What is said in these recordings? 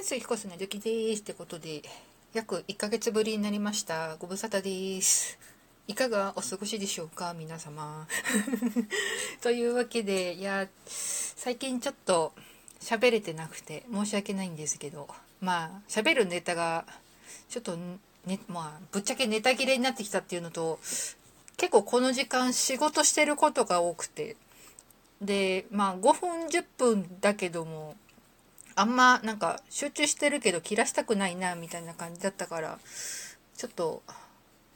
ーす。ひこすね、ドキです。ってことで、約1ヶ月ぶりになりました。ご無沙汰です。いかがお過ごしでしょうか皆様。というわけで、いや、最近ちょっと喋れてなくて申し訳ないんですけど、まあ、喋るネタが、ちょっと、ね、まあ、ぶっちゃけネタ切れになってきたっていうのと、結構この時間仕事してることが多くて、で、まあ5分10分だけども、あんまなんか集中してるけど切らしたくないなみたいな感じだったからちょっと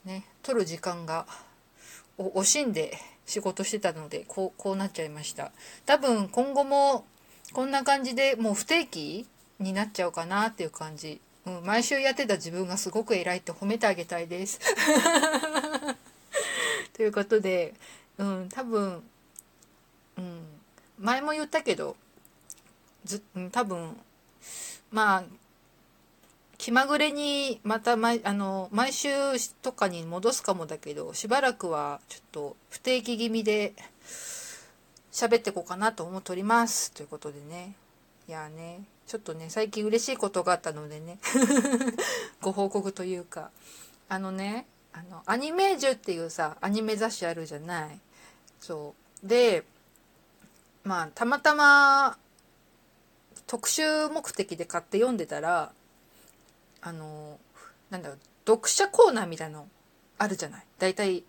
ね取る時間が惜しんで仕事してたのでこうこうなっちゃいました。多分今後もこんな感じでもう不定期になっちゃうかなっていう感じ、うん、毎週やってた自分がすごく偉いって褒めてあげたいです。ということで、うん、多分、うん、前も言ったけどず多分まあ気まぐれにまた毎あの毎週とかに戻すかもだけどしばらくはちょっと不定期気味で喋ってこうかなと思っております。ということでね。いやねちょっとね最近嬉しいことがあったのでね。ご報告というか。あのねあのアニメージュっていうさアニメ雑誌あるじゃない。そう。でまあたまたま特集目的で買って読んでたらあのなんだろう読者コーナーみたいのあるじゃない？大体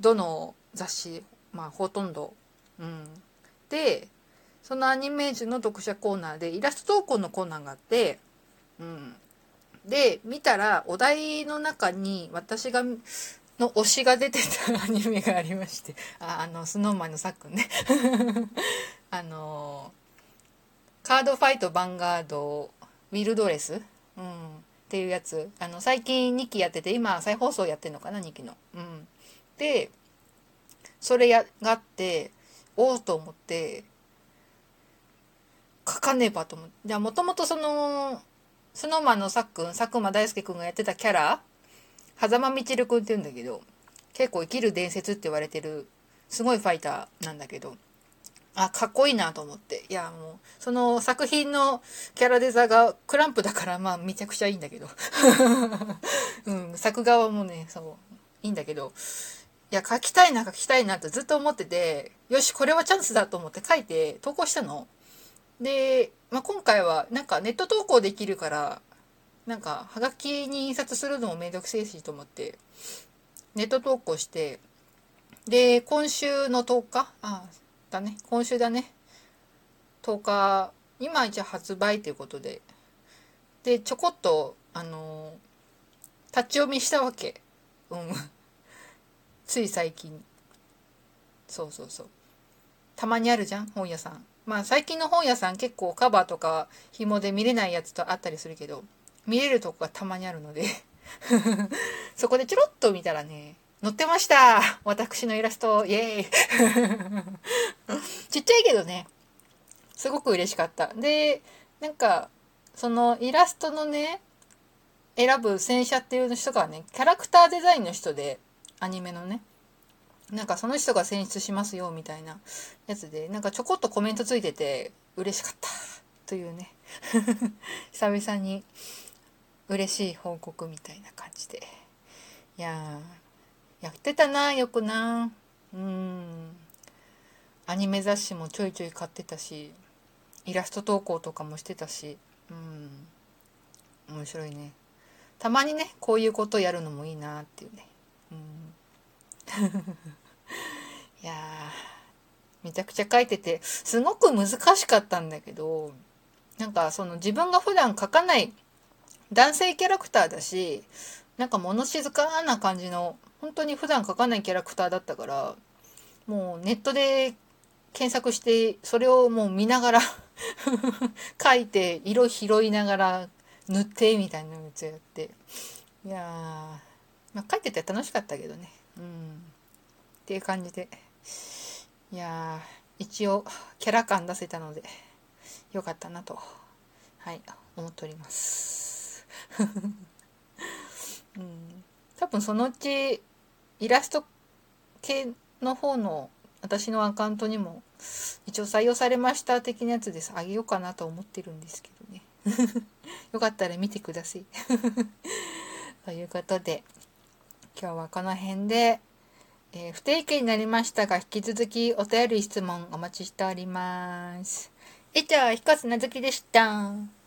どの雑誌まあほとんど。うん。でそのアニメージュの読者コーナーでイラスト投稿のコーナーがあってうん。で見たらお題の中に私がの推しが出てたアニメがありましてああのスノーマンのさっくんね。あのカードファイトヴァンガードウィルドレス、うん、っていうやつ。あの最近2期やってて今再放送やってんのかな2期の。うん、でそれやがっておおと思って書かねばと思って。じゃあもともとそのスノーマンのさっくん佐久間大介くんがやってたキャラ狭間みちるくんって言うんだけど結構生きる伝説って言われてるすごいファイターなんだけどあ、かっこいいなと思って。いや、もう、その作品のキャラデザがクランプだから、まあ、めちゃくちゃいいんだけど。うん、作画はもうね、そう、いいんだけど、いや、書きたいな、書きたいなってずっと思ってて、よし、これはチャンスだと思って書いて投稿したの。で、まあ、今回は、なんかネット投稿できるから、なんか、はがきに印刷するのもめんどくせえしと思って、ネット投稿して、で、今週の10日、あ、だね。今週だね。10日今一応発売ということで。でちょこっとあの立ち読みしたわけ。うん。つい最近。そうそうそう。たまにあるじゃん本屋さん。まあ最近の本屋さん結構カバーとか紐で見れないやつとあったりするけど見れるとこがたまにあるので。そこでちょろっと見たらね載ってました。私のイラスト。イエーイ。ちっちゃいけどね、すごく嬉しかった。で、なんか、そのイラストのね、選ぶ戦車っていう人がね、キャラクターデザインの人で、アニメのね、なんかその人が選出しますよみたいな。やつで、なんかちょこっとコメントついてて嬉しかった。というね、久々に嬉しい報告みたいな感じで。いやー、やってたなよくな。うん。アニメ雑誌もちょいちょい買ってたしイラスト投稿とかもしてたしうん。面白いね。たまにねこういうことやるのもいいなっていうね。うん。いやめちゃくちゃ書いててすごく難しかったんだけどなんかその自分が普段書かない男性キャラクターだしなんか物静かな感じの本当に普段描かないキャラクターだったからもうネットで検索してそれをもう見ながら 描いて色拾いながら塗ってみたいなのをやって。いやまあ描いてて楽しかったけどね。うん。っていう感じで。いや一応キャラ感出せたのでよかったなとはい思っております。うん多分そのうちイラスト系の方の私のアカウントにも一応採用されました的なやつですあげようかなと思ってるんですけどね よかったら見てください。ということで、今日はこの辺で、えー、不定期になりましたが、引き続きお便り質問お待ちしております。以上、ひこつなずきでした。